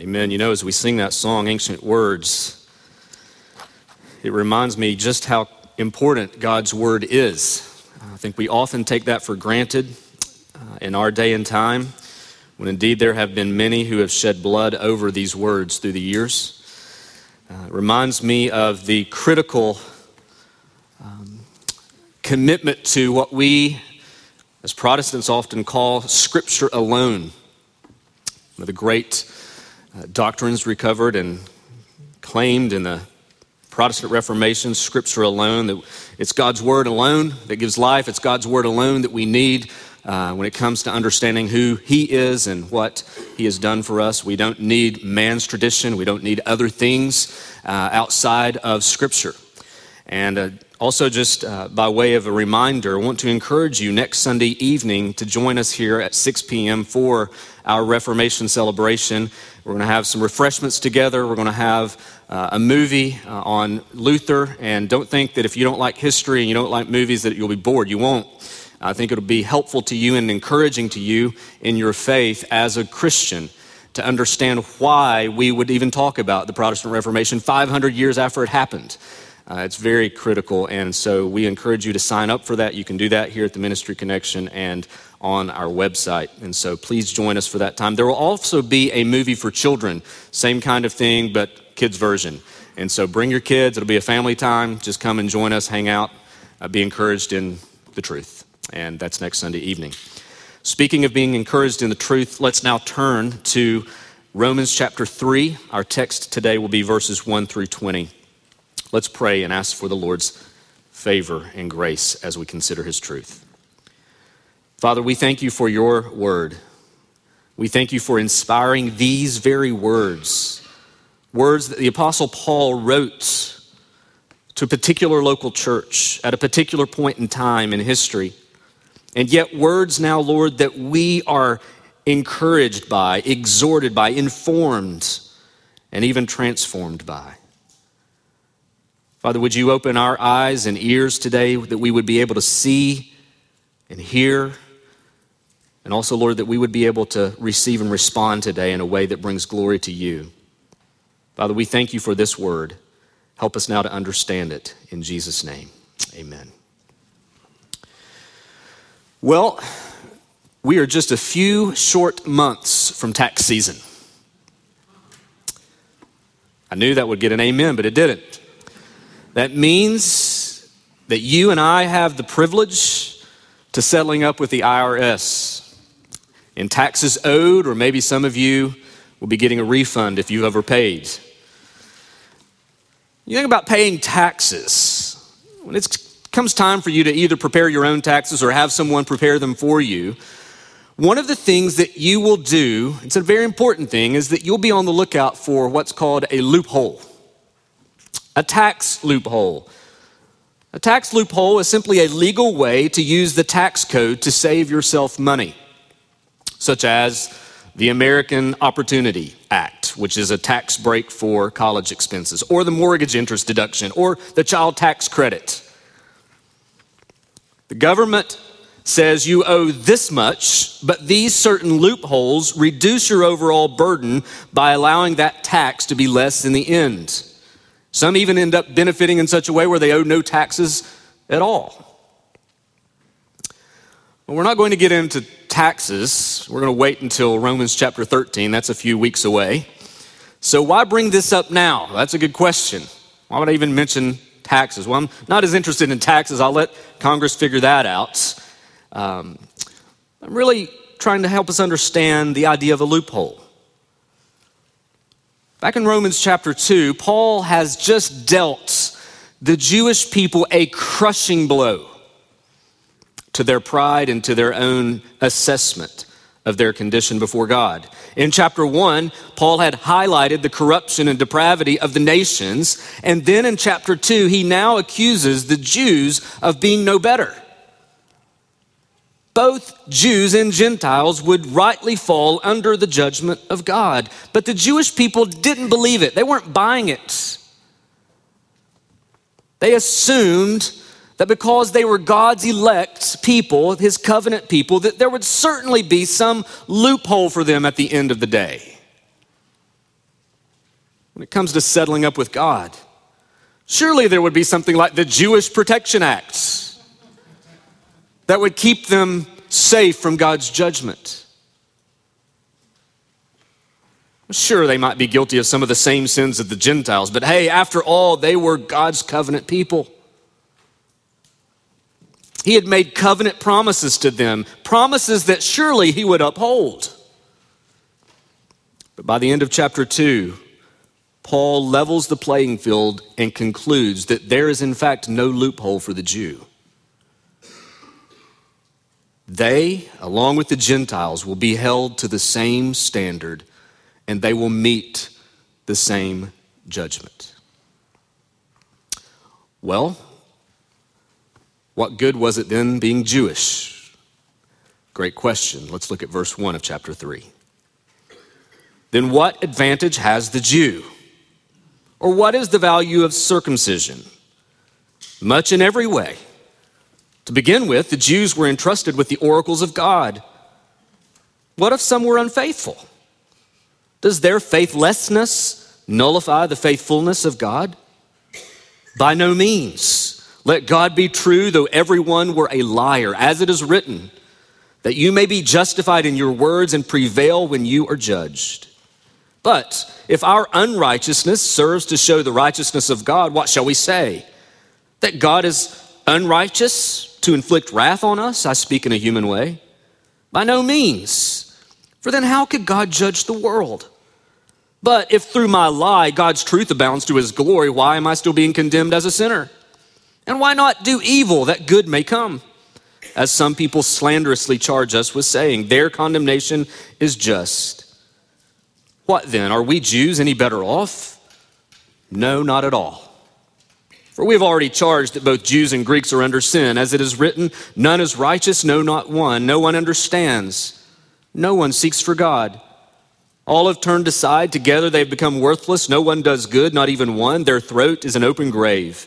Amen. You know, as we sing that song, Ancient Words, it reminds me just how important God's Word is. I think we often take that for granted uh, in our day and time, when indeed there have been many who have shed blood over these words through the years. Uh, it reminds me of the critical um, commitment to what we, as Protestants, often call Scripture alone. One of the great doctrines recovered and claimed in the Protestant Reformation, Scripture alone, that it's God's Word alone that gives life, it's God's Word alone that we need uh, when it comes to understanding who He is and what He has done for us. We don't need man's tradition, we don't need other things uh, outside of Scripture. And uh, also, just uh, by way of a reminder, I want to encourage you next Sunday evening to join us here at 6 p.m. for our Reformation celebration. We're going to have some refreshments together. We're going to have uh, a movie uh, on Luther. And don't think that if you don't like history and you don't like movies that you'll be bored. You won't. I think it'll be helpful to you and encouraging to you in your faith as a Christian to understand why we would even talk about the Protestant Reformation 500 years after it happened. Uh, it's very critical, and so we encourage you to sign up for that. You can do that here at the Ministry Connection and on our website. And so please join us for that time. There will also be a movie for children, same kind of thing, but kids' version. And so bring your kids, it'll be a family time. Just come and join us, hang out, uh, be encouraged in the truth. And that's next Sunday evening. Speaking of being encouraged in the truth, let's now turn to Romans chapter 3. Our text today will be verses 1 through 20. Let's pray and ask for the Lord's favor and grace as we consider his truth. Father, we thank you for your word. We thank you for inspiring these very words, words that the Apostle Paul wrote to a particular local church at a particular point in time in history. And yet, words now, Lord, that we are encouraged by, exhorted by, informed, and even transformed by. Father, would you open our eyes and ears today that we would be able to see and hear and also, Lord, that we would be able to receive and respond today in a way that brings glory to you. Father, we thank you for this word. Help us now to understand it. In Jesus' name, amen. Well, we are just a few short months from tax season. I knew that would get an amen, but it didn't. That means that you and I have the privilege to settling up with the IRS in taxes owed, or maybe some of you will be getting a refund if you've overpaid. You think about paying taxes. When it comes time for you to either prepare your own taxes or have someone prepare them for you, one of the things that you will do, it's a very important thing, is that you'll be on the lookout for what's called a loophole, a tax loophole. A tax loophole is simply a legal way to use the tax code to save yourself money such as the American Opportunity Act, which is a tax break for college expenses, or the mortgage interest deduction, or the child tax credit. The government says you owe this much, but these certain loopholes reduce your overall burden by allowing that tax to be less in the end. Some even end up benefiting in such a way where they owe no taxes at all. We're not going to get into taxes. We're going to wait until Romans chapter 13. That's a few weeks away. So, why bring this up now? That's a good question. Why would I even mention taxes? Well, I'm not as interested in taxes. I'll let Congress figure that out. Um, I'm really trying to help us understand the idea of a loophole. Back in Romans chapter 2, Paul has just dealt the Jewish people a crushing blow to their pride and to their own assessment of their condition before God. In chapter one, Paul had highlighted the corruption and depravity of the nations. And then in chapter two, he now accuses the Jews of being no better. Both Jews and Gentiles would rightly fall under the judgment of God. But the Jewish people didn't believe it, they weren't buying it. They assumed that because they were God's elect people, his covenant people, that there would certainly be some loophole for them at the end of the day. when it comes to settling up with God. Surely there would be something like the Jewish Protection Acts that would keep them safe from God's judgment. Sure, they might be guilty of some of the same sins of the Gentiles, but hey, after all, they were God's covenant people. He had made covenant promises to them, promises that surely he would uphold. But by the end of chapter 2, Paul levels the playing field and concludes that there is, in fact, no loophole for the Jew. They, along with the Gentiles, will be held to the same standard and they will meet the same judgment. Well, what good was it then being Jewish? Great question. Let's look at verse 1 of chapter 3. Then what advantage has the Jew? Or what is the value of circumcision? Much in every way. To begin with, the Jews were entrusted with the oracles of God. What if some were unfaithful? Does their faithlessness nullify the faithfulness of God? By no means. Let God be true, though everyone were a liar, as it is written, that you may be justified in your words and prevail when you are judged. But if our unrighteousness serves to show the righteousness of God, what shall we say? That God is unrighteous to inflict wrath on us? I speak in a human way. By no means. For then how could God judge the world? But if through my lie God's truth abounds to his glory, why am I still being condemned as a sinner? And why not do evil that good may come? As some people slanderously charge us with saying, their condemnation is just. What then? Are we Jews any better off? No, not at all. For we have already charged that both Jews and Greeks are under sin. As it is written, none is righteous, no, not one. No one understands. No one seeks for God. All have turned aside. Together they've become worthless. No one does good, not even one. Their throat is an open grave.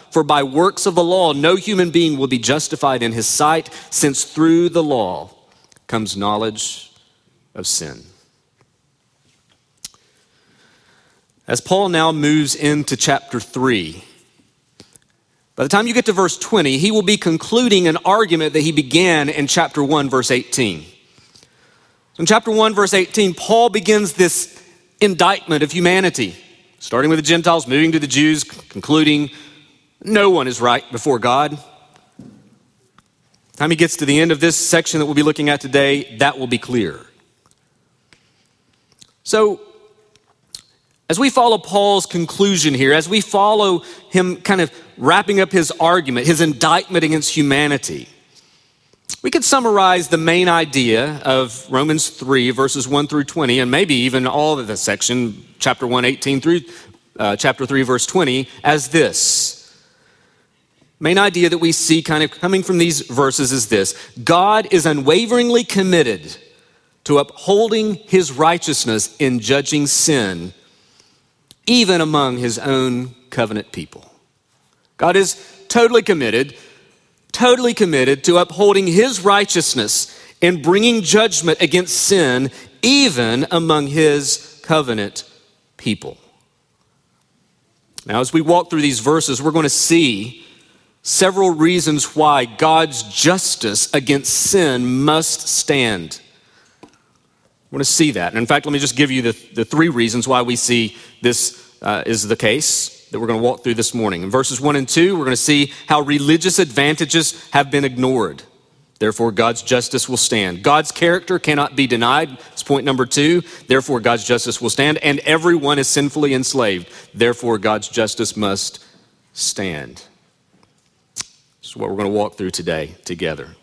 For by works of the law, no human being will be justified in his sight, since through the law comes knowledge of sin. As Paul now moves into chapter 3, by the time you get to verse 20, he will be concluding an argument that he began in chapter 1, verse 18. In chapter 1, verse 18, Paul begins this indictment of humanity, starting with the Gentiles, moving to the Jews, concluding no one is right before God. Time he gets to the end of this section that we'll be looking at today, that will be clear. So, as we follow Paul's conclusion here, as we follow him kind of wrapping up his argument, his indictment against humanity, we could summarize the main idea of Romans 3, verses 1 through 20, and maybe even all of the section, chapter 1, 18 through uh, chapter 3, verse 20, as this. Main idea that we see kind of coming from these verses is this God is unwaveringly committed to upholding his righteousness in judging sin, even among his own covenant people. God is totally committed totally committed to upholding his righteousness and bringing judgment against sin, even among his covenant people. Now, as we walk through these verses, we're going to see several reasons why God's justice against sin must stand. I want to see that. And in fact, let me just give you the, the three reasons why we see this uh, is the case that we're going to walk through this morning. In verses 1 and 2, we're going to see how religious advantages have been ignored. Therefore, God's justice will stand. God's character cannot be denied. It's point number two. Therefore, God's justice will stand. And everyone is sinfully enslaved. Therefore, God's justice must stand. Is what we're going to walk through today together.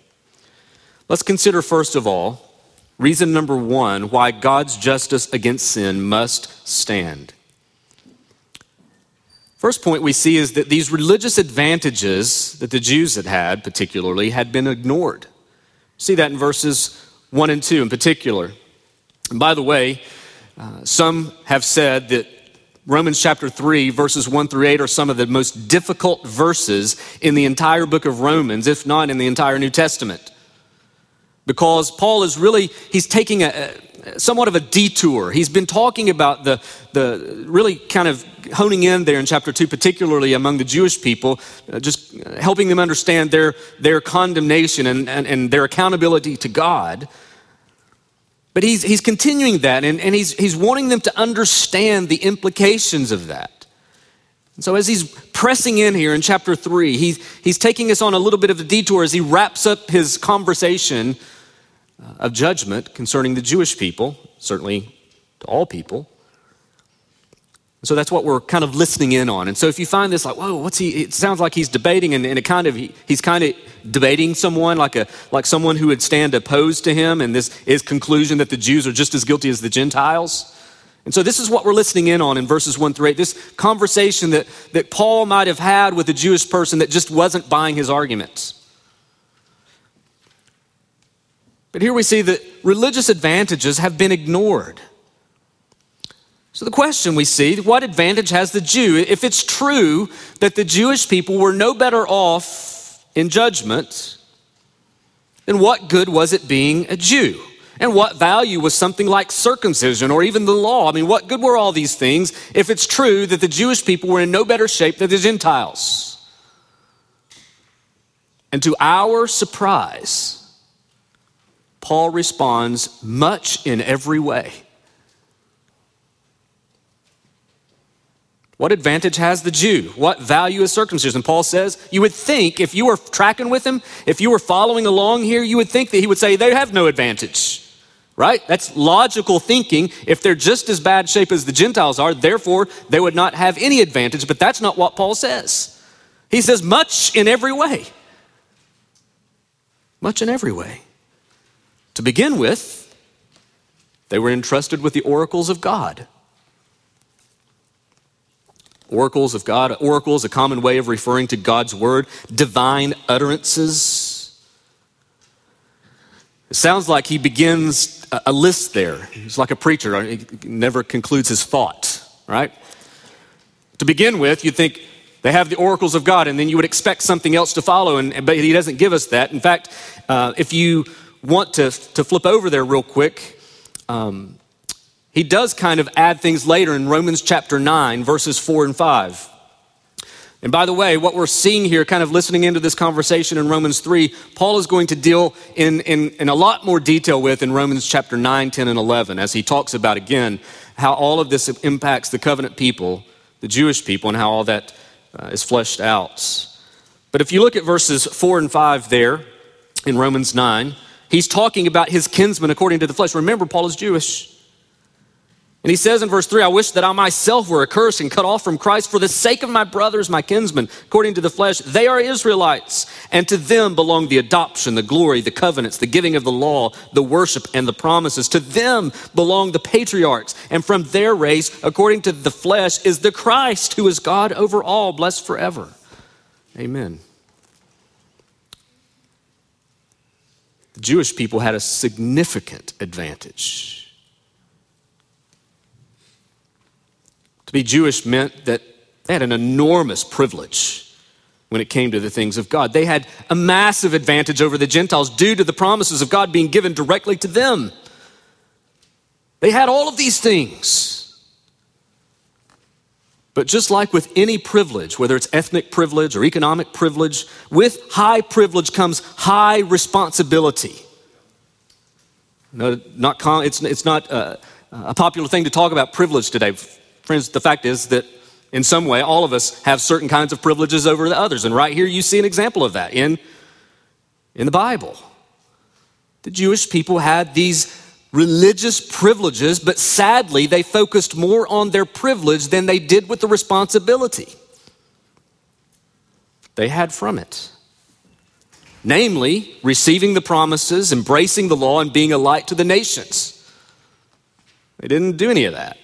Let's consider, first of all, reason number one why God's justice against sin must stand. First point we see is that these religious advantages that the Jews had had, particularly, had been ignored. See that in verses 1 and 2 in particular. And by the way, uh, some have said that Romans chapter 3, verses 1 through 8, are some of the most difficult verses in the entire book of Romans, if not in the entire New Testament. Because Paul is really, he's taking a, somewhat of a detour. He's been talking about the, the really kind of honing in there in chapter 2, particularly among the Jewish people, uh, just helping them understand their, their condemnation and, and, and their accountability to God. But he's, he's continuing that and, and he's, he's wanting them to understand the implications of that. And so, as he's pressing in here in chapter 3, he's, he's taking us on a little bit of a detour as he wraps up his conversation uh, of judgment concerning the Jewish people, certainly to all people. So that's what we're kind of listening in on. And so if you find this like, whoa, what's he? It sounds like he's debating, and, and it kind of he, he's kind of debating someone like a like someone who would stand opposed to him, and this is conclusion that the Jews are just as guilty as the Gentiles. And so this is what we're listening in on in verses one through eight. This conversation that, that Paul might have had with a Jewish person that just wasn't buying his arguments. But here we see that religious advantages have been ignored. So, the question we see what advantage has the Jew? If it's true that the Jewish people were no better off in judgment, then what good was it being a Jew? And what value was something like circumcision or even the law? I mean, what good were all these things if it's true that the Jewish people were in no better shape than the Gentiles? And to our surprise, Paul responds, much in every way. What advantage has the Jew? What value is circumcision? Paul says, you would think if you were tracking with him, if you were following along here, you would think that he would say they have no advantage. Right? That's logical thinking. If they're just as bad shape as the Gentiles are, therefore they would not have any advantage. But that's not what Paul says. He says, much in every way. Much in every way. To begin with, they were entrusted with the oracles of God. Oracles of God, oracles, a common way of referring to God's word, divine utterances. It sounds like he begins a list there. He's like a preacher, he never concludes his thought, right? To begin with, you'd think they have the oracles of God, and then you would expect something else to follow, and, but he doesn't give us that. In fact, uh, if you want to, to flip over there real quick, um, he does kind of add things later in Romans chapter 9, verses 4 and 5. And by the way, what we're seeing here, kind of listening into this conversation in Romans 3, Paul is going to deal in, in, in, a lot more detail with in Romans chapter 9, 10, and 11, as he talks about again how all of this impacts the covenant people, the Jewish people, and how all that uh, is fleshed out. But if you look at verses 4 and 5 there in Romans 9, He's talking about his kinsman according to the flesh. Remember, Paul is Jewish. And he says in verse 3 I wish that I myself were accursed and cut off from Christ for the sake of my brothers, my kinsmen, according to the flesh. They are Israelites, and to them belong the adoption, the glory, the covenants, the giving of the law, the worship, and the promises. To them belong the patriarchs, and from their race, according to the flesh, is the Christ, who is God over all, blessed forever. Amen. The Jewish people had a significant advantage. To be Jewish meant that they had an enormous privilege when it came to the things of God. They had a massive advantage over the Gentiles due to the promises of God being given directly to them. They had all of these things. But just like with any privilege, whether it's ethnic privilege or economic privilege, with high privilege comes high responsibility. No, not it's, it's not a, a popular thing to talk about privilege today. Friends, the fact is that in some way, all of us have certain kinds of privileges over the others. And right here, you see an example of that in, in the Bible. The Jewish people had these religious privileges, but sadly, they focused more on their privilege than they did with the responsibility they had from it. Namely, receiving the promises, embracing the law, and being a light to the nations. They didn't do any of that.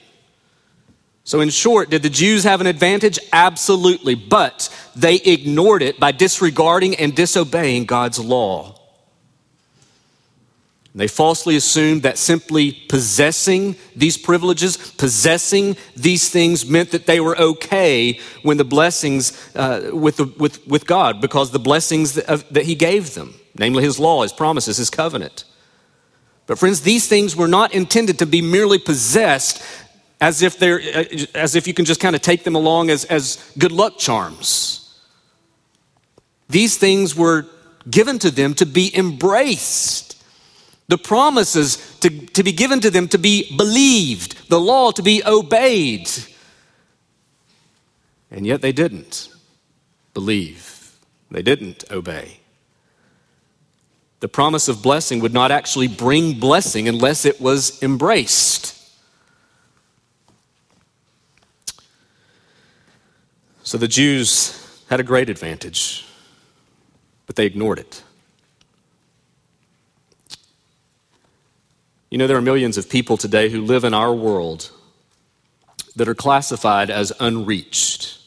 So, in short, did the Jews have an advantage? Absolutely. But they ignored it by disregarding and disobeying God's law. They falsely assumed that simply possessing these privileges, possessing these things meant that they were okay when the blessings uh, with, the, with, with God, because the blessings that, that He gave them, namely His law, His promises, His covenant. But, friends, these things were not intended to be merely possessed as if, they're, as if you can just kind of take them along as, as good luck charms. These things were given to them to be embraced the promises to, to be given to them to be believed, the law to be obeyed. And yet they didn't believe, they didn't obey. The promise of blessing would not actually bring blessing unless it was embraced. So the Jews had a great advantage, but they ignored it. You know, there are millions of people today who live in our world that are classified as unreached,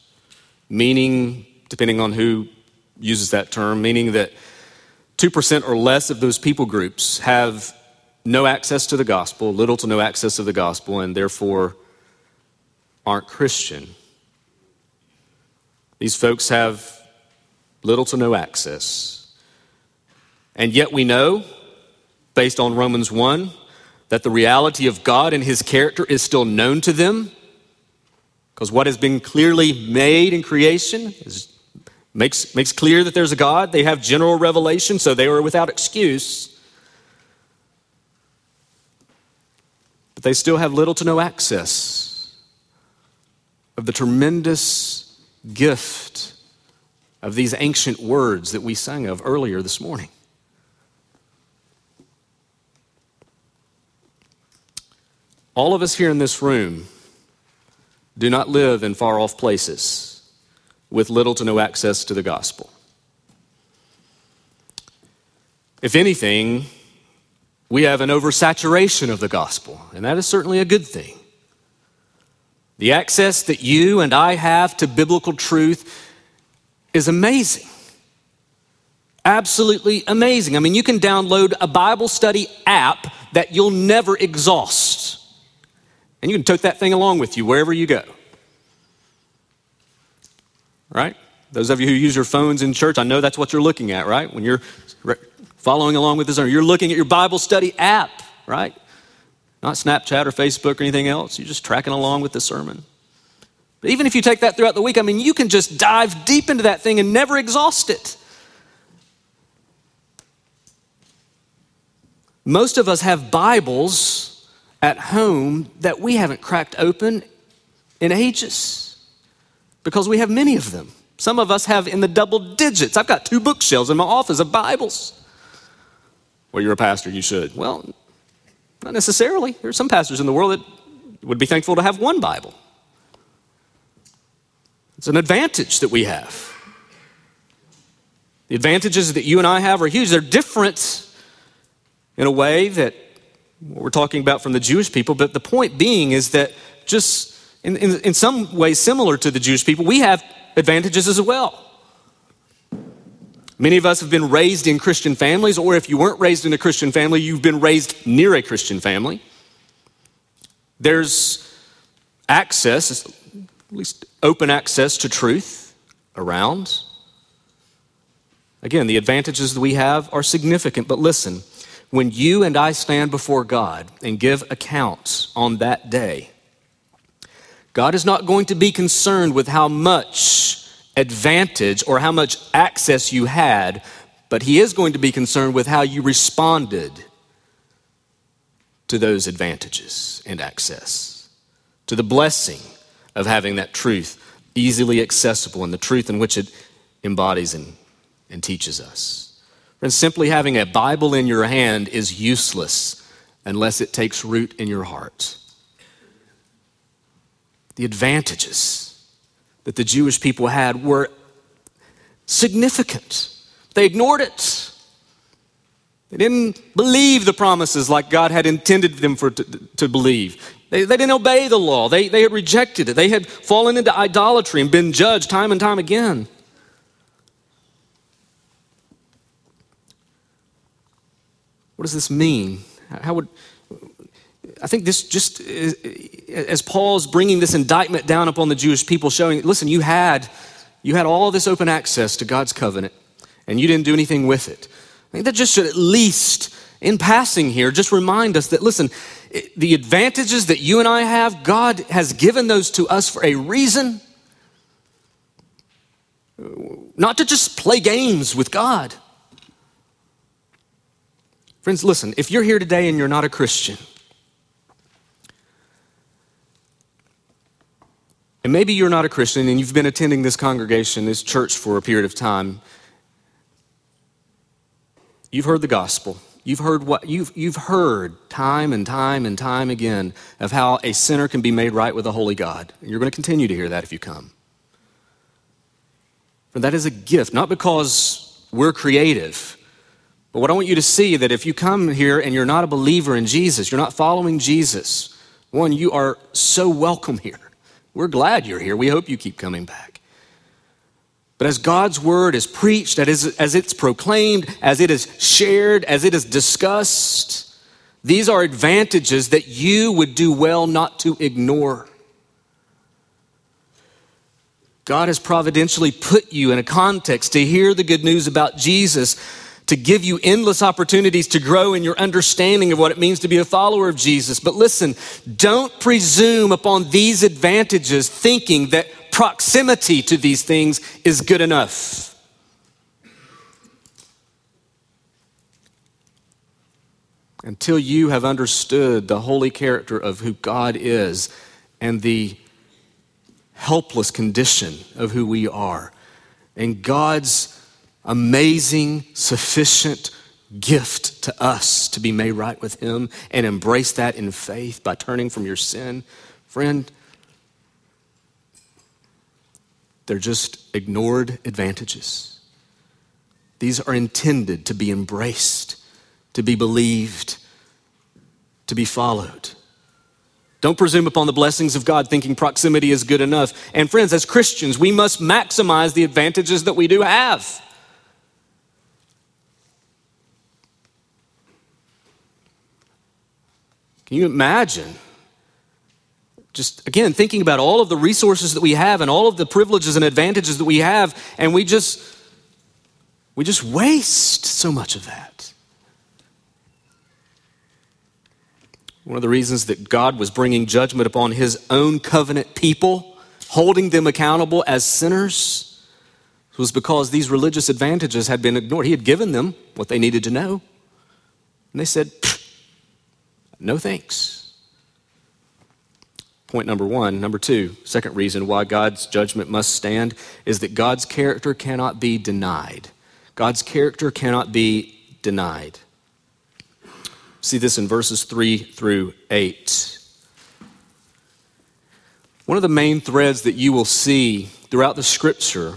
meaning, depending on who uses that term, meaning that 2% or less of those people groups have no access to the gospel, little to no access to the gospel, and therefore aren't Christian. These folks have little to no access. And yet we know, based on Romans 1, that the reality of God and his character is still known to them. Because what has been clearly made in creation is, makes, makes clear that there's a God. They have general revelation, so they were without excuse. But they still have little to no access of the tremendous gift of these ancient words that we sang of earlier this morning. All of us here in this room do not live in far off places with little to no access to the gospel. If anything, we have an oversaturation of the gospel, and that is certainly a good thing. The access that you and I have to biblical truth is amazing. Absolutely amazing. I mean, you can download a Bible study app that you'll never exhaust. And you can tote that thing along with you wherever you go. Right? Those of you who use your phones in church, I know that's what you're looking at, right? When you're following along with this, you're looking at your Bible study app, right? Not Snapchat or Facebook or anything else. You're just tracking along with the sermon. But even if you take that throughout the week, I mean, you can just dive deep into that thing and never exhaust it. Most of us have Bibles at home that we haven't cracked open in ages because we have many of them. Some of us have in the double digits. I've got two bookshelves in my office of Bibles. Well, you're a pastor, you should. Well, not necessarily. There are some pastors in the world that would be thankful to have one Bible. It's an advantage that we have. The advantages that you and I have are huge. They're different in a way that we're talking about from the Jewish people, but the point being is that just in, in, in some ways similar to the Jewish people, we have advantages as well. Many of us have been raised in Christian families, or if you weren't raised in a Christian family, you've been raised near a Christian family. There's access, at least open access to truth around. Again, the advantages that we have are significant, but listen, when you and I stand before God and give accounts on that day, God is not going to be concerned with how much advantage or how much access you had, but He is going to be concerned with how you responded to those advantages and access, to the blessing of having that truth easily accessible and the truth in which it embodies and, and teaches us. And simply having a Bible in your hand is useless unless it takes root in your heart. The advantages that the Jewish people had were significant. They ignored it. They didn't believe the promises like God had intended them for to, to believe. They, they didn't obey the law. They, they had rejected it. They had fallen into idolatry and been judged time and time again. What does this mean? How would I think this just uh, as Paul's bringing this indictment down upon the Jewish people, showing, listen, you had you had all this open access to God's covenant, and you didn't do anything with it. I think that just should at least, in passing here, just remind us that listen, the advantages that you and I have, God has given those to us for a reason. Not to just play games with God. Friends, listen, if you're here today and you're not a Christian, and maybe you're not a Christian and you've been attending this congregation, this church for a period of time, you've heard the gospel. You've heard what you've, you've heard time and time and time again of how a sinner can be made right with a holy God. And you're going to continue to hear that if you come. For that is a gift, not because we're creative, but what I want you to see that if you come here and you're not a believer in Jesus, you're not following Jesus, one, you are so welcome here. We're glad you're here. We hope you keep coming back. But as God's word is preached, as it's proclaimed, as it is shared, as it is discussed, these are advantages that you would do well not to ignore. God has providentially put you in a context to hear the good news about Jesus, to give you endless opportunities to grow in your understanding of what it means to be a follower of Jesus. But listen, don't presume upon these advantages thinking that proximity to these things is good enough. Until you have understood the holy character of who God is and the helpless condition of who we are, and God's amazing, sufficient gift to us to be made right with Him and embrace that in faith by turning from your sin, friend, They're just ignored advantages. These are intended to be embraced, to be believed, to be followed. Don't presume upon the blessings of God thinking proximity is good enough. And friends, as Christians, we must maximize the advantages that we do have. Can you imagine? Just again thinking about all of the resources that we have and all of the privileges and advantages that we have and we just we just waste so much of that. One of the reasons that god was bringing judgment upon his own covenant people holding them accountable as sinners was because these religious advantages had been ignored. He had given them what they needed to know. And they said no thanks Point number one. Number two, second reason why God's judgment must stand is that God's character cannot be denied. God's character cannot be denied. See this in verses 3 through 8. One of the main threads that you will see throughout the scripture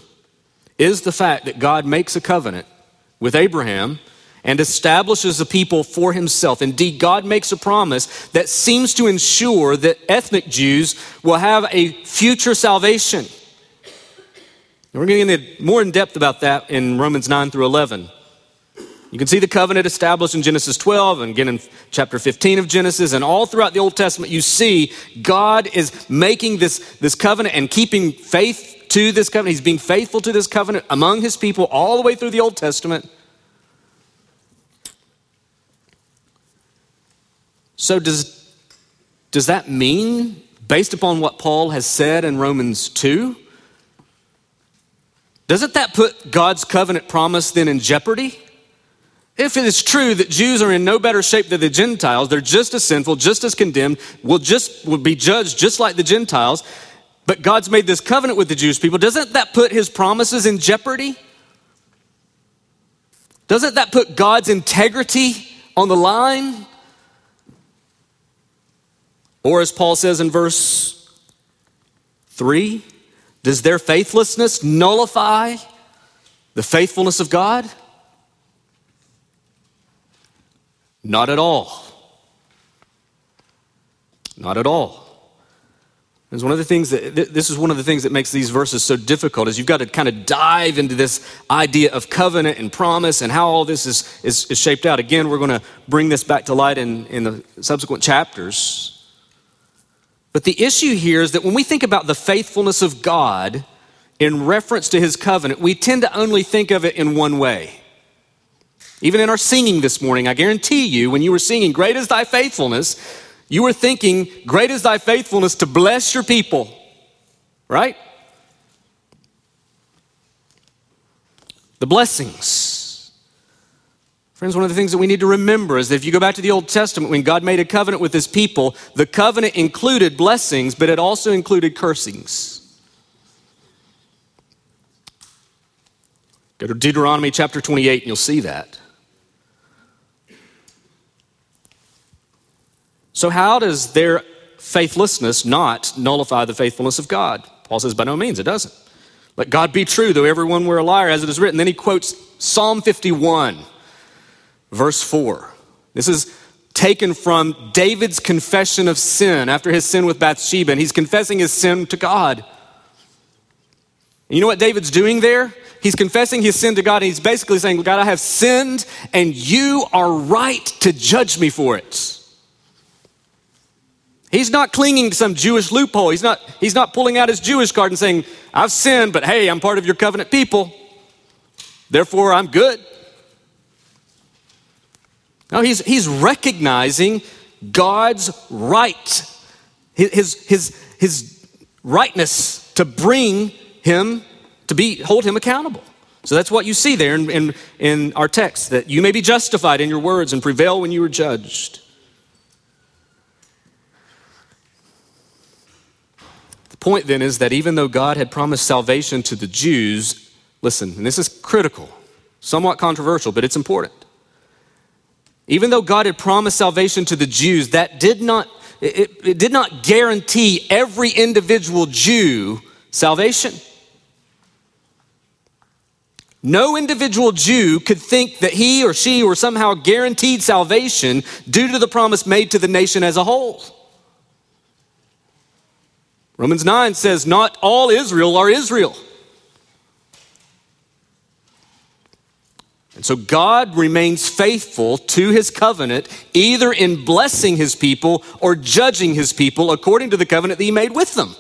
is the fact that God makes a covenant with Abraham and establishes a people for himself. Indeed, God makes a promise that seems to ensure that ethnic Jews will have a future salvation. we're going to get more in depth about that in Romans 9 through 11. You can see the covenant established in Genesis 12 and again in chapter 15 of Genesis, and all throughout the Old Testament, you see God is making this, this covenant and keeping faith to this covenant. He's being faithful to this covenant among his people all the way through the Old Testament. So, does, does that mean, based upon what Paul has said in Romans 2, doesn't that put God's covenant promise then in jeopardy? If it is true that Jews are in no better shape than the Gentiles, they're just as sinful, just as condemned, will just will be judged just like the Gentiles, but God's made this covenant with the Jewish people, doesn't that put his promises in jeopardy? Doesn't that put God's integrity on the line? Or, as Paul says in verse 3, does their faithlessness nullify the faithfulness of God? Not at all. Not at all. It's one of the things that this is one of the things that makes these verses so difficult is you've got to kind of dive into this idea of covenant and promise and how all this is, is, is shaped out. Again, we're going to bring this back to light in, in the subsequent chapters. But the issue here is that when we think about the faithfulness of God in reference to his covenant, we tend to only think of it in one way. Even in our singing this morning, I guarantee you, when you were singing, Great is thy faithfulness, you were thinking, Great is thy faithfulness to bless your people, right? The blessings. Friends, one of the things that we need to remember is that if you go back to the Old Testament, when God made a covenant with his people, the covenant included blessings, but it also included cursings. Go to Deuteronomy chapter 28 and you'll see that. So, how does their faithlessness not nullify the faithfulness of God? Paul says, by no means, it doesn't. Let God be true, though everyone were a liar, as it is written. Then he quotes Psalm 51, verse 4. This is taken from David's confession of sin after his sin with Bathsheba, and he's confessing his sin to God. And you know what David's doing there? He's confessing his sin to God, and he's basically saying, God, I have sinned, and you are right to judge me for it. He's not clinging to some Jewish loophole. He's not, he's not pulling out his Jewish card and saying, I've sinned, but hey, I'm part of your covenant people. Therefore, I'm good. No, he's, he's recognizing God's right, his, his, his rightness to bring him, to be, hold him accountable. So that's what you see there in, in, in our text that you may be justified in your words and prevail when you are judged. The point then is that even though God had promised salvation to the Jews, listen, and this is critical, somewhat controversial, but it's important. Even though God had promised salvation to the Jews, that did not, it, it did not guarantee every individual Jew salvation. No individual Jew could think that he or she were somehow guaranteed salvation due to the promise made to the nation as a whole. Romans 9 says, Not all Israel are Israel. And so God remains faithful to his covenant, either in blessing his people or judging his people according to the covenant that he made with them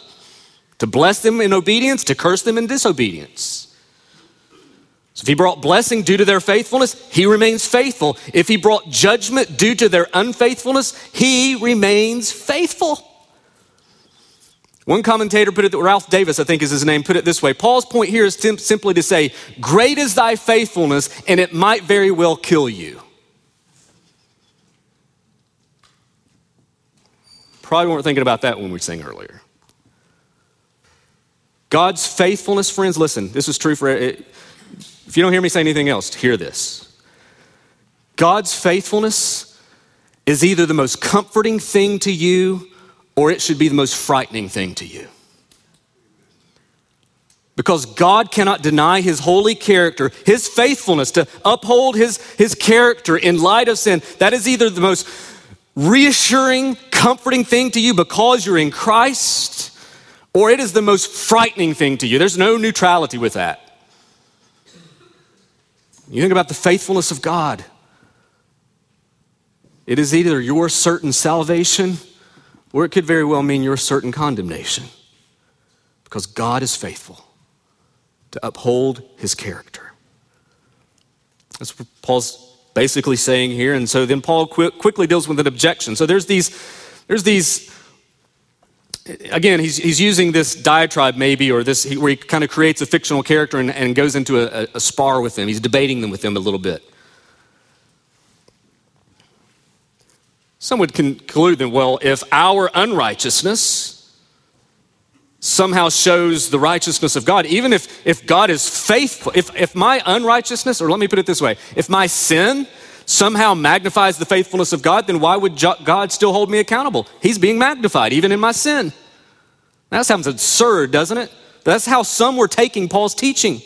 to bless them in obedience, to curse them in disobedience. So if he brought blessing due to their faithfulness, he remains faithful. If he brought judgment due to their unfaithfulness, he remains faithful. One commentator put it, Ralph Davis, I think is his name, put it this way Paul's point here is sim- simply to say, Great is thy faithfulness, and it might very well kill you. Probably weren't thinking about that when we sang earlier. God's faithfulness, friends, listen, this is true for it. If you don't hear me say anything else, hear this. God's faithfulness is either the most comforting thing to you or it should be the most frightening thing to you. Because God cannot deny his holy character, his faithfulness to uphold his, his character in light of sin. That is either the most reassuring, comforting thing to you because you're in Christ, or it is the most frightening thing to you. There's no neutrality with that. You think about the faithfulness of God. It is either your certain salvation or it could very well mean your certain condemnation because God is faithful to uphold his character. That's what Paul's basically saying here. And so then Paul qu- quickly deals with an objection. So there's these, there's these, again, he's, he's using this diatribe maybe, or this, where he kind of creates a fictional character and, and goes into a, a spar with them. He's debating them with them a little bit. Some would conclude that, well, if our unrighteousness somehow shows the righteousness of God, even if, if God is faithful, if, if my unrighteousness, or let me put it this way, if my sin somehow magnifies the faithfulness of God, then why would God still hold me accountable? He's being magnified even in my sin. That sounds absurd, doesn't it? That's how some were taking Paul's teaching.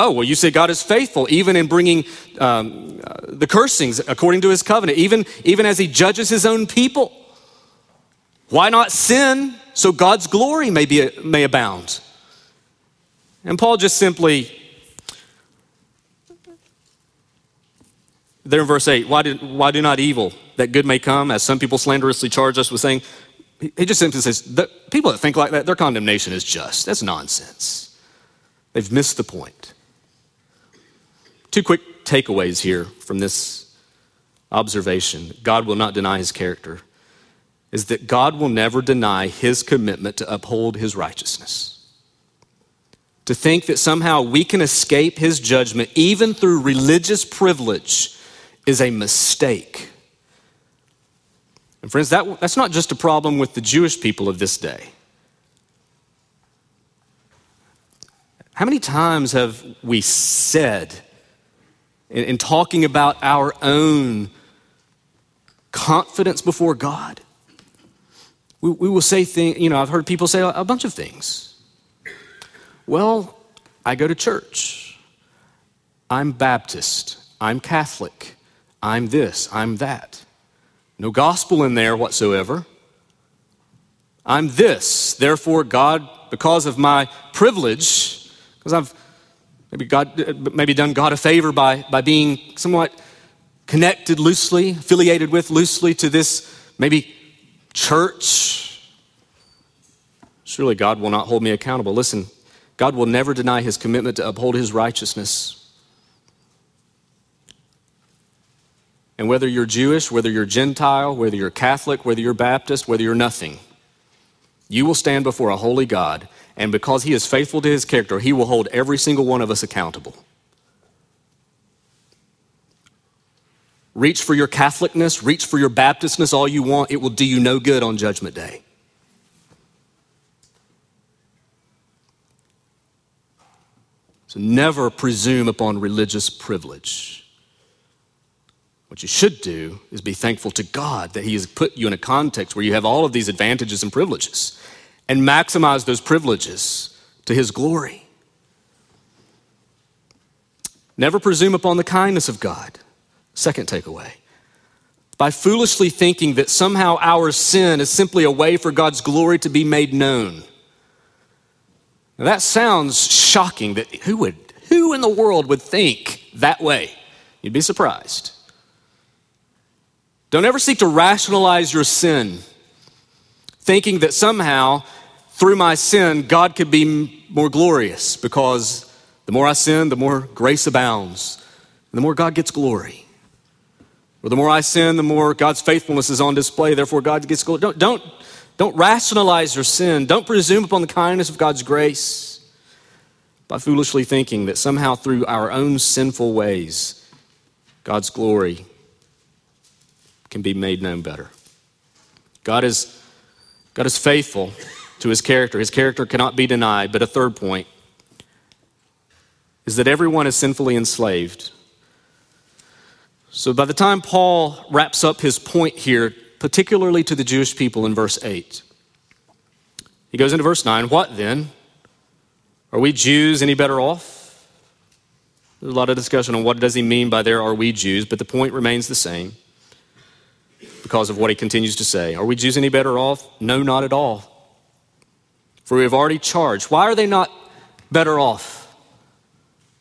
Oh, well, you say God is faithful even in bringing um, the cursings according to his covenant, even, even as he judges his own people. Why not sin so God's glory may, be, may abound? And Paul just simply, there in verse 8, why do, why do not evil that good may come, as some people slanderously charge us with saying? He just simply says, the people that think like that, their condemnation is just. That's nonsense. They've missed the point. Two quick takeaways here from this observation God will not deny his character is that God will never deny his commitment to uphold his righteousness. To think that somehow we can escape his judgment even through religious privilege is a mistake. And friends, that, that's not just a problem with the Jewish people of this day. How many times have we said, in, in talking about our own confidence before God, we, we will say things, you know, I've heard people say a bunch of things. Well, I go to church. I'm Baptist. I'm Catholic. I'm this. I'm that. No gospel in there whatsoever. I'm this. Therefore, God, because of my privilege, because I've maybe, God, maybe done God a favor by, by being somewhat connected loosely, affiliated with loosely to this maybe church, surely God will not hold me accountable. Listen, God will never deny his commitment to uphold his righteousness. And whether you're Jewish, whether you're Gentile, whether you're Catholic, whether you're Baptist, whether you're nothing, you will stand before a holy God, and because he is faithful to his character, he will hold every single one of us accountable. Reach for your Catholicness, reach for your Baptistness all you want. It will do you no good on Judgment Day. So never presume upon religious privilege. What you should do is be thankful to God that He has put you in a context where you have all of these advantages and privileges and maximize those privileges to His glory. Never presume upon the kindness of God. Second takeaway. By foolishly thinking that somehow our sin is simply a way for God's glory to be made known. Now that sounds shocking that who would who in the world would think that way? You'd be surprised. Don't ever seek to rationalize your sin, thinking that somehow through my sin God could be more glorious because the more I sin, the more grace abounds, and the more God gets glory. Or the more I sin, the more God's faithfulness is on display, therefore God gets glory. Don't, don't, don't rationalize your sin. Don't presume upon the kindness of God's grace by foolishly thinking that somehow through our own sinful ways, God's glory can be made known better. God is, God is faithful to his character. His character cannot be denied. But a third point is that everyone is sinfully enslaved. So by the time Paul wraps up his point here, particularly to the Jewish people in verse 8, he goes into verse 9 What then? Are we Jews any better off? There's a lot of discussion on what does he mean by there are we Jews, but the point remains the same because of what he continues to say. Are we Jews any better off? No, not at all. For we have already charged. Why are they not better off?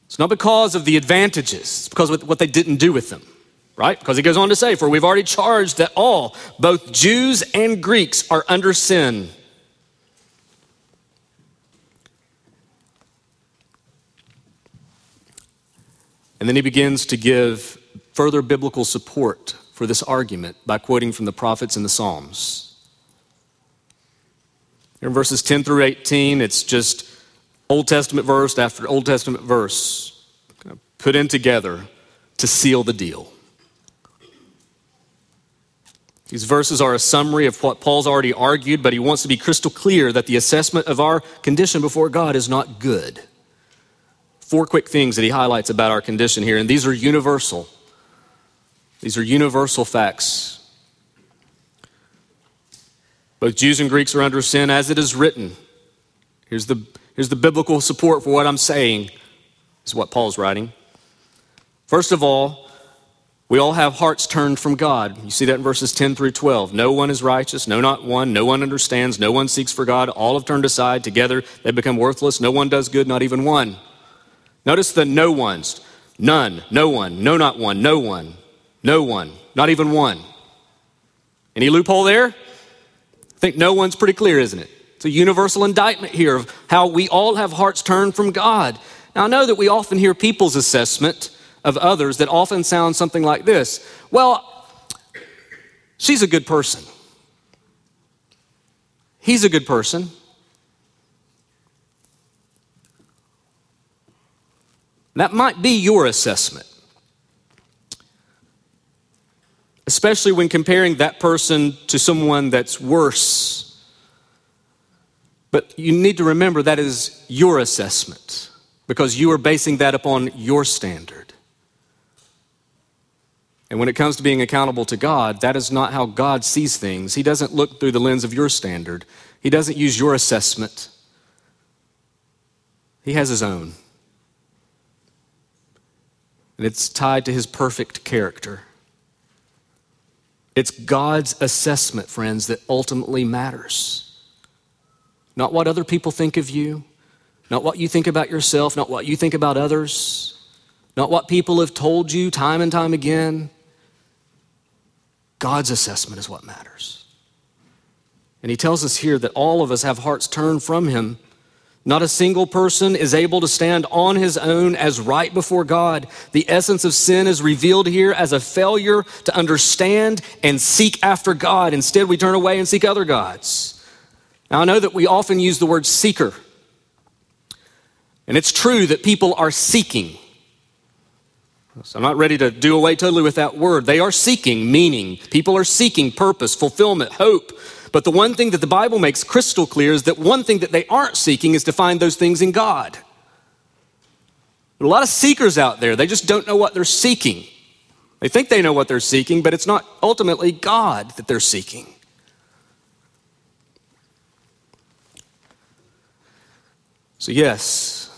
It's not because of the advantages, it's because of what they didn't do with them right? Because he goes on to say, For we've already charged that all, both Jews and Greeks, are under sin. And then he begins to give further biblical support for this argument by quoting from the prophets and the Psalms. In verses 10 through 18, it's just Old Testament verse after Old Testament verse put in together to seal the deal. These verses are a summary of what Paul's already argued, but he wants to be crystal clear that the assessment of our condition before God is not good. Four quick things that he highlights about our condition here, and these are universal. These are universal facts. Both Jews and Greeks are under sin as it is written. Here's the, here's the biblical support for what I'm saying, is what Paul's writing. First of all, We all have hearts turned from God. You see that in verses 10 through 12. No one is righteous, no, not one. No one understands, no one seeks for God. All have turned aside. Together they become worthless. No one does good, not even one. Notice the no ones. None, no one, no, not one, no one, no one, not even one. Any loophole there? I think no one's pretty clear, isn't it? It's a universal indictment here of how we all have hearts turned from God. Now, I know that we often hear people's assessment of others that often sounds something like this Well, she's a good person. He's a good person. That might be your assessment, especially when comparing that person to someone that's worse. But you need to remember that is your assessment because you are basing that upon your standard. And when it comes to being accountable to God, that is not how God sees things. He doesn't look through the lens of your standard, He doesn't use your assessment. He has His own. And it's tied to His perfect character. It's God's assessment, friends, that ultimately matters. Not what other people think of you, not what you think about yourself, not what you think about others, not what people have told you time and time again. God's assessment is what matters. And he tells us here that all of us have hearts turned from him. Not a single person is able to stand on his own as right before God. The essence of sin is revealed here as a failure to understand and seek after God. Instead, we turn away and seek other gods. Now, I know that we often use the word seeker. And it's true that people are seeking. So I'm not ready to do away totally with that word. They are seeking meaning. People are seeking purpose, fulfillment, hope. But the one thing that the Bible makes crystal clear is that one thing that they aren't seeking is to find those things in God. There are a lot of seekers out there. They just don't know what they're seeking. They think they know what they're seeking, but it's not ultimately God that they're seeking. So, yes,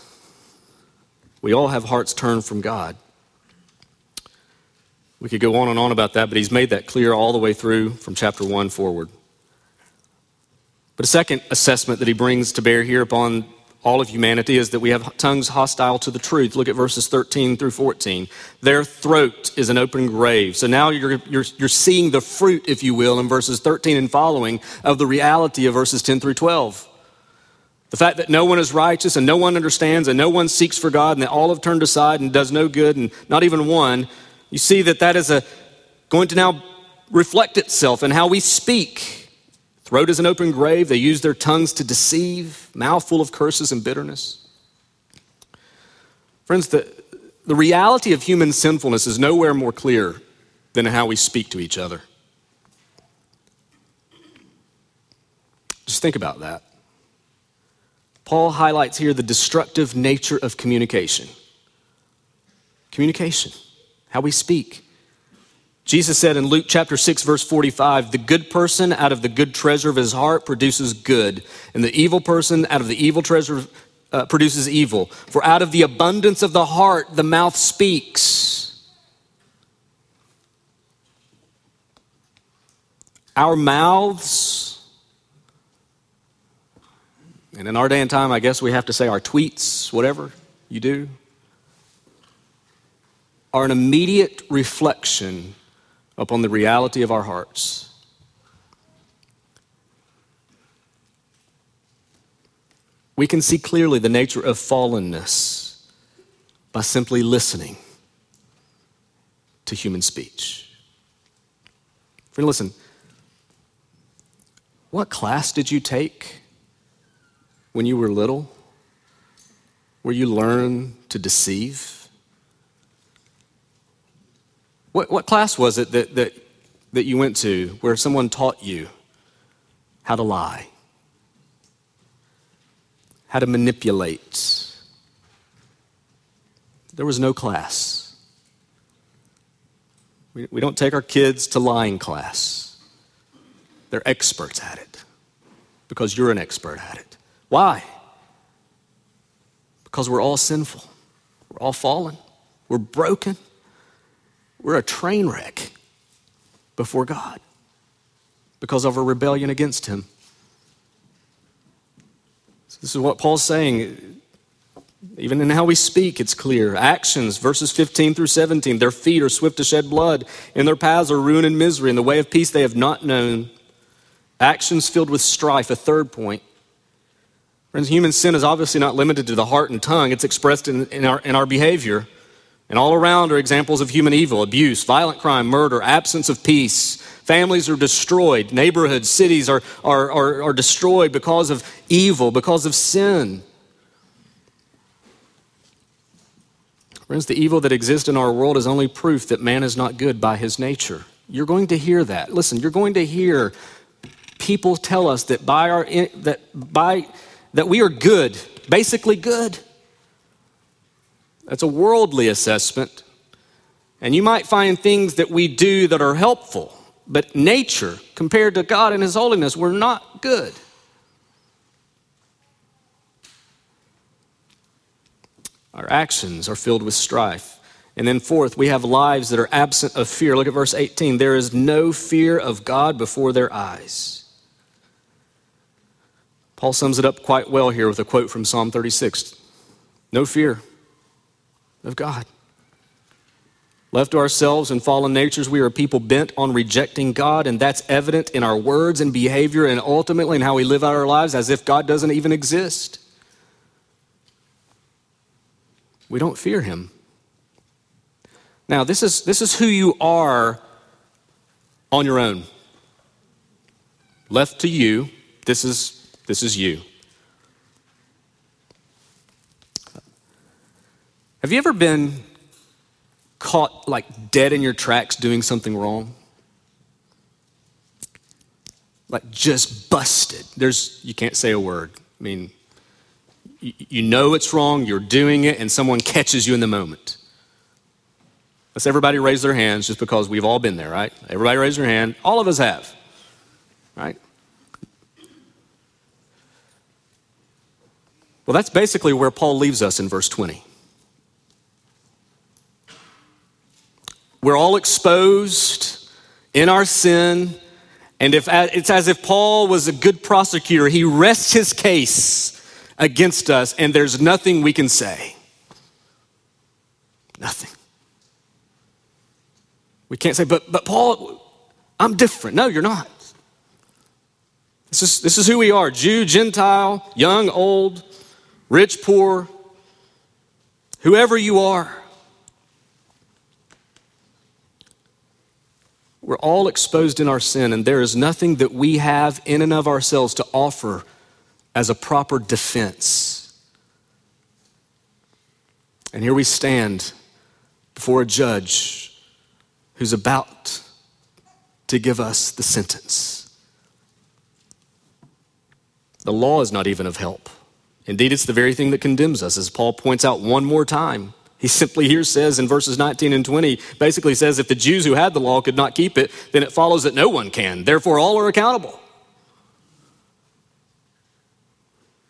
we all have hearts turned from God. We could go on and on about that, but he's made that clear all the way through from chapter 1 forward. But a second assessment that he brings to bear here upon all of humanity is that we have tongues hostile to the truth. Look at verses 13 through 14. Their throat is an open grave. So now you're, you're, you're seeing the fruit, if you will, in verses 13 and following of the reality of verses 10 through 12. The fact that no one is righteous and no one understands and no one seeks for God and that all have turned aside and does no good and not even one you see that that is a, going to now reflect itself in how we speak. Throat is an open grave. They use their tongues to deceive, mouth full of curses and bitterness. Friends, the, the reality of human sinfulness is nowhere more clear than how we speak to each other. Just think about that. Paul highlights here the destructive nature of communication. Communication how we speak. Jesus said in Luke chapter 6, verse 45, the good person out of the good treasure of his heart produces good, and the evil person out of the evil treasure uh, produces evil. For out of the abundance of the heart, the mouth speaks. Our mouths, and in our day and time, I guess we have to say our tweets, whatever you do, are an immediate reflection upon the reality of our hearts. We can see clearly the nature of fallenness by simply listening to human speech. Friend, listen. What class did you take when you were little? Where you learned to deceive? What, what class was it that, that, that you went to where someone taught you how to lie, how to manipulate? There was no class. We, we don't take our kids to lying class, they're experts at it because you're an expert at it. Why? Because we're all sinful, we're all fallen, we're broken. We're a train wreck before God because of our rebellion against Him. So this is what Paul's saying. Even in how we speak, it's clear. Actions, verses 15 through 17. Their feet are swift to shed blood, and their paths are ruin and misery. In the way of peace they have not known. Actions filled with strife, a third point. Friends, human sin is obviously not limited to the heart and tongue, it's expressed in, in, our, in our behavior. And all around are examples of human evil, abuse, violent crime, murder, absence of peace. Families are destroyed. Neighborhoods, cities are, are, are, are destroyed because of evil, because of sin. Friends, the evil that exists in our world is only proof that man is not good by his nature. You're going to hear that. Listen, you're going to hear people tell us that by our that by that we are good, basically good. That's a worldly assessment. And you might find things that we do that are helpful, but nature, compared to God and His holiness, we're not good. Our actions are filled with strife. And then, fourth, we have lives that are absent of fear. Look at verse 18. There is no fear of God before their eyes. Paul sums it up quite well here with a quote from Psalm 36 No fear of God. Left to ourselves and fallen natures, we are people bent on rejecting God, and that's evident in our words and behavior and ultimately in how we live out our lives as if God doesn't even exist. We don't fear Him. Now, this is, this is who you are on your own. Left to you, this is this is you. Have you ever been caught like dead in your tracks doing something wrong? Like just busted. There's you can't say a word. I mean, you, know it's wrong, you're doing it, and someone catches you in the moment. Let's everybody raise their hands just because we've all been there, right? Everybody raise their hand. All of us have, right? Well, that's basically where Paul leaves us in verse 20. We're all exposed in our sin, and if, it's as if Paul was a good prosecutor. He rests his case against us, and there's nothing we can say. Nothing. We can't say, but, but Paul, I'm different. No, you're not. This is, this is who we are Jew, Gentile, young, old rich, poor, whoever you are. We're all exposed in our sin, and there is nothing that we have in and of ourselves to offer as a proper defense. And here we stand before a judge who's about to give us the sentence. The law is not even of help. Indeed, it's the very thing that condemns us, as Paul points out one more time. He simply here says in verses 19 and 20, basically says, if the Jews who had the law could not keep it, then it follows that no one can. Therefore, all are accountable.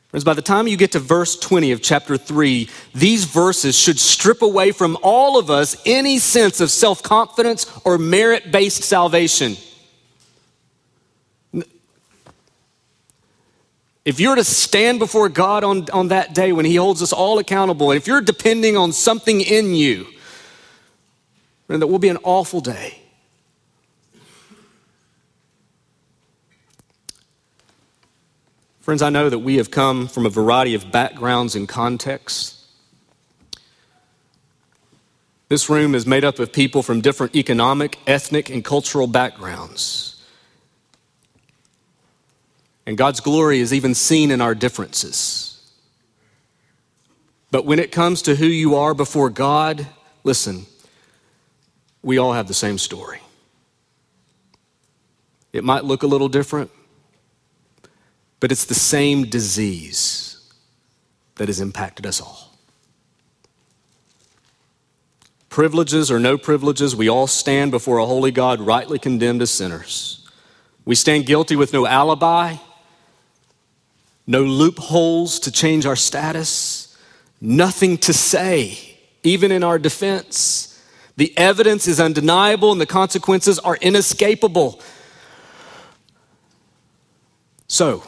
Friends, by the time you get to verse 20 of chapter 3, these verses should strip away from all of us any sense of self confidence or merit based salvation. If you're to stand before God on, on that day when He holds us all accountable, if you're depending on something in you, then that will be an awful day. Friends, I know that we have come from a variety of backgrounds and contexts. This room is made up of people from different economic, ethnic, and cultural backgrounds. And God's glory is even seen in our differences. But when it comes to who you are before God, listen, we all have the same story. It might look a little different, but it's the same disease that has impacted us all. Privileges or no privileges, we all stand before a holy God rightly condemned as sinners. We stand guilty with no alibi no loopholes to change our status, nothing to say, even in our defense. The evidence is undeniable and the consequences are inescapable. So,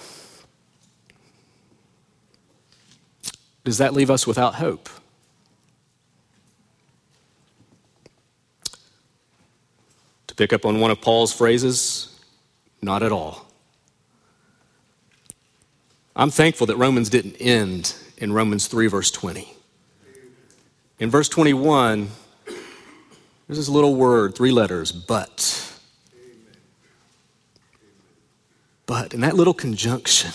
does that leave us without hope? To pick up on one of Paul's phrases, not at all. I'm thankful that Romans didn't end in Romans 3, verse 20. In verse 21, there's this little word, three letters, but. But, and that little conjunction,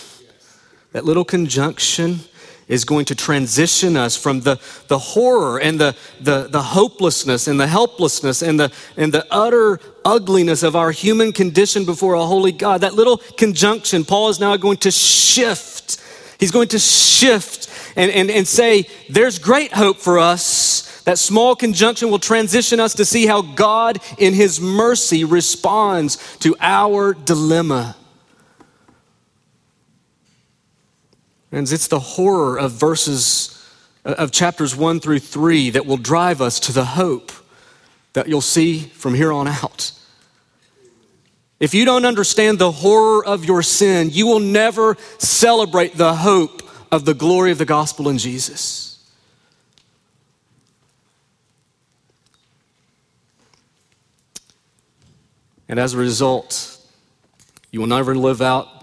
that little conjunction is going to transition us from the, the horror and the, the, the hopelessness and the helplessness and the, and the utter ugliness of our human condition before a holy God. That little conjunction, Paul is now going to shift. He's going to shift and, and, and say, There's great hope for us. That small conjunction will transition us to see how God, in His mercy, responds to our dilemma. Friends, it's the horror of verses uh, of chapters one through three that will drive us to the hope that you'll see from here on out. If you don't understand the horror of your sin, you will never celebrate the hope of the glory of the gospel in Jesus. And as a result, you will never live out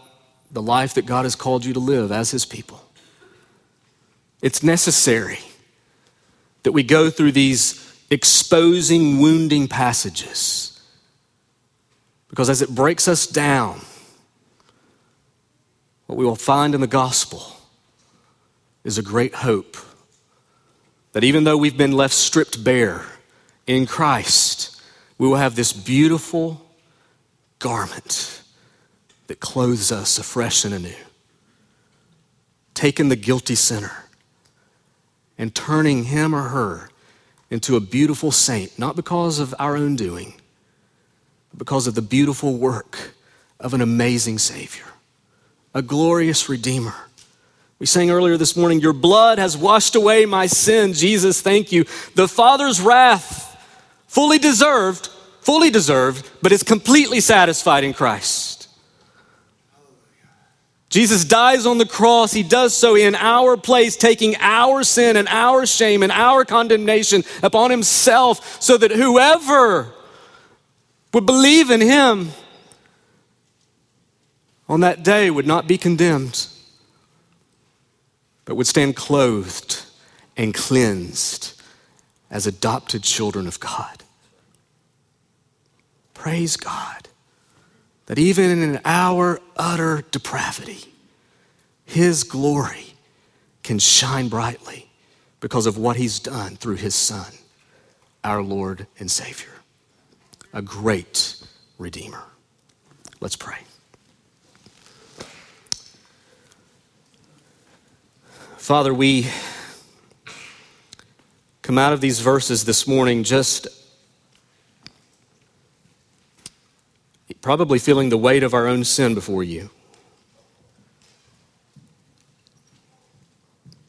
the life that God has called you to live as His people. It's necessary that we go through these exposing, wounding passages. Because as it breaks us down, what we will find in the gospel is a great hope that even though we've been left stripped bare in Christ, we will have this beautiful garment that clothes us afresh and anew. Taking the guilty sinner and turning him or her into a beautiful saint, not because of our own doing, but because of the beautiful work of an amazing Savior, a glorious Redeemer. We sang earlier this morning, Your blood has washed away my sin. Jesus, thank you. The Father's wrath, fully deserved, fully deserved, but is completely satisfied in Christ. Jesus dies on the cross. He does so in our place, taking our sin and our shame and our condemnation upon himself, so that whoever would believe in him on that day would not be condemned, but would stand clothed and cleansed as adopted children of God. Praise God that even in our utter depravity, His glory can shine brightly because of what He's done through His Son, our Lord and Savior, a great Redeemer. Let's pray. Father, we come out of these verses this morning just probably feeling the weight of our own sin before you.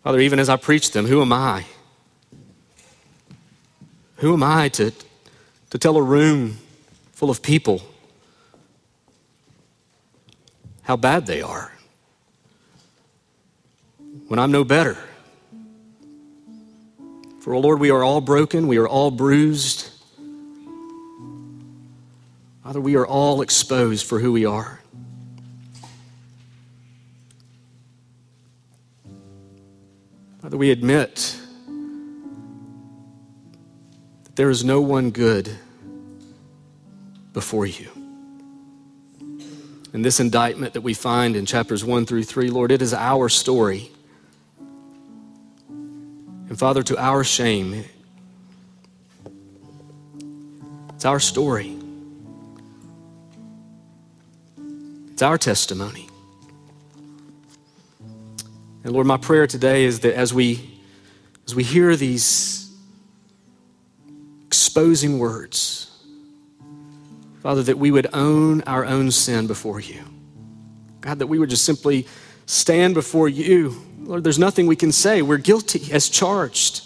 Father, even as I preach them, who am I? Who am I to, to tell a room full of people how bad they are when I'm no better? For, oh Lord, we are all broken, we are all bruised. Father, we are all exposed for who we are. Father, we admit that there is no one good before you. And this indictment that we find in chapters 1 through 3, Lord, it is our story. And Father, to our shame, it's our story. It's our testimony. And Lord, my prayer today is that as we as we hear these exposing words, Father, that we would own our own sin before you. God, that we would just simply stand before you. Lord, there's nothing we can say. We're guilty as charged.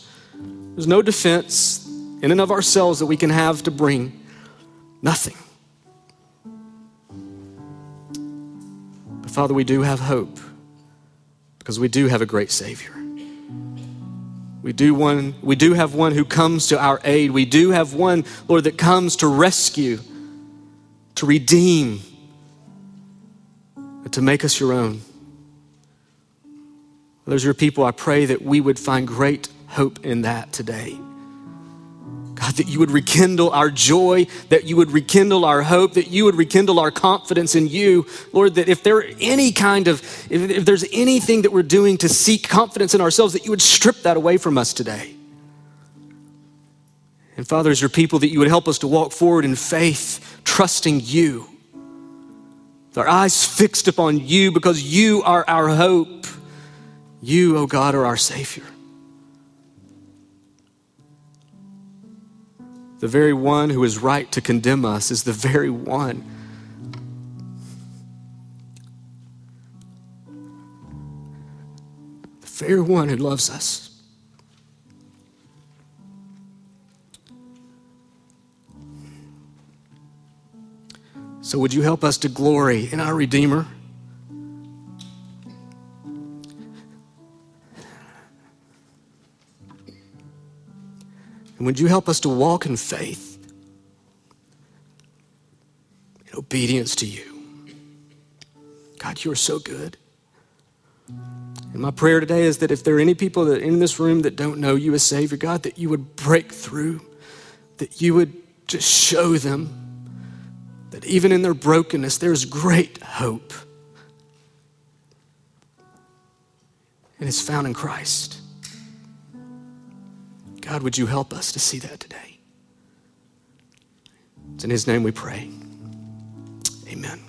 There's no defense, in and of ourselves that we can have to bring? Nothing. Father, we do have hope because we do have a great Savior. We do, one, we do have one who comes to our aid. We do have one, Lord, that comes to rescue, to redeem, to make us your own. Those are your people. I pray that we would find great hope in that today. God, that you would rekindle our joy, that you would rekindle our hope, that you would rekindle our confidence in you. Lord, that if there any kind of, if, if there's anything that we're doing to seek confidence in ourselves, that you would strip that away from us today. And Father, as your people, that you would help us to walk forward in faith, trusting you. With our eyes fixed upon you because you are our hope. You, O oh God, are our Savior. The very one who is right to condemn us is the very one. The very one who loves us. So, would you help us to glory in our Redeemer? And would you help us to walk in faith, in obedience to you? God, you are so good. And my prayer today is that if there are any people that in this room that don't know you as Savior, God, that you would break through, that you would just show them that even in their brokenness, there's great hope. And it's found in Christ. God, would you help us to see that today? It's in His name we pray. Amen.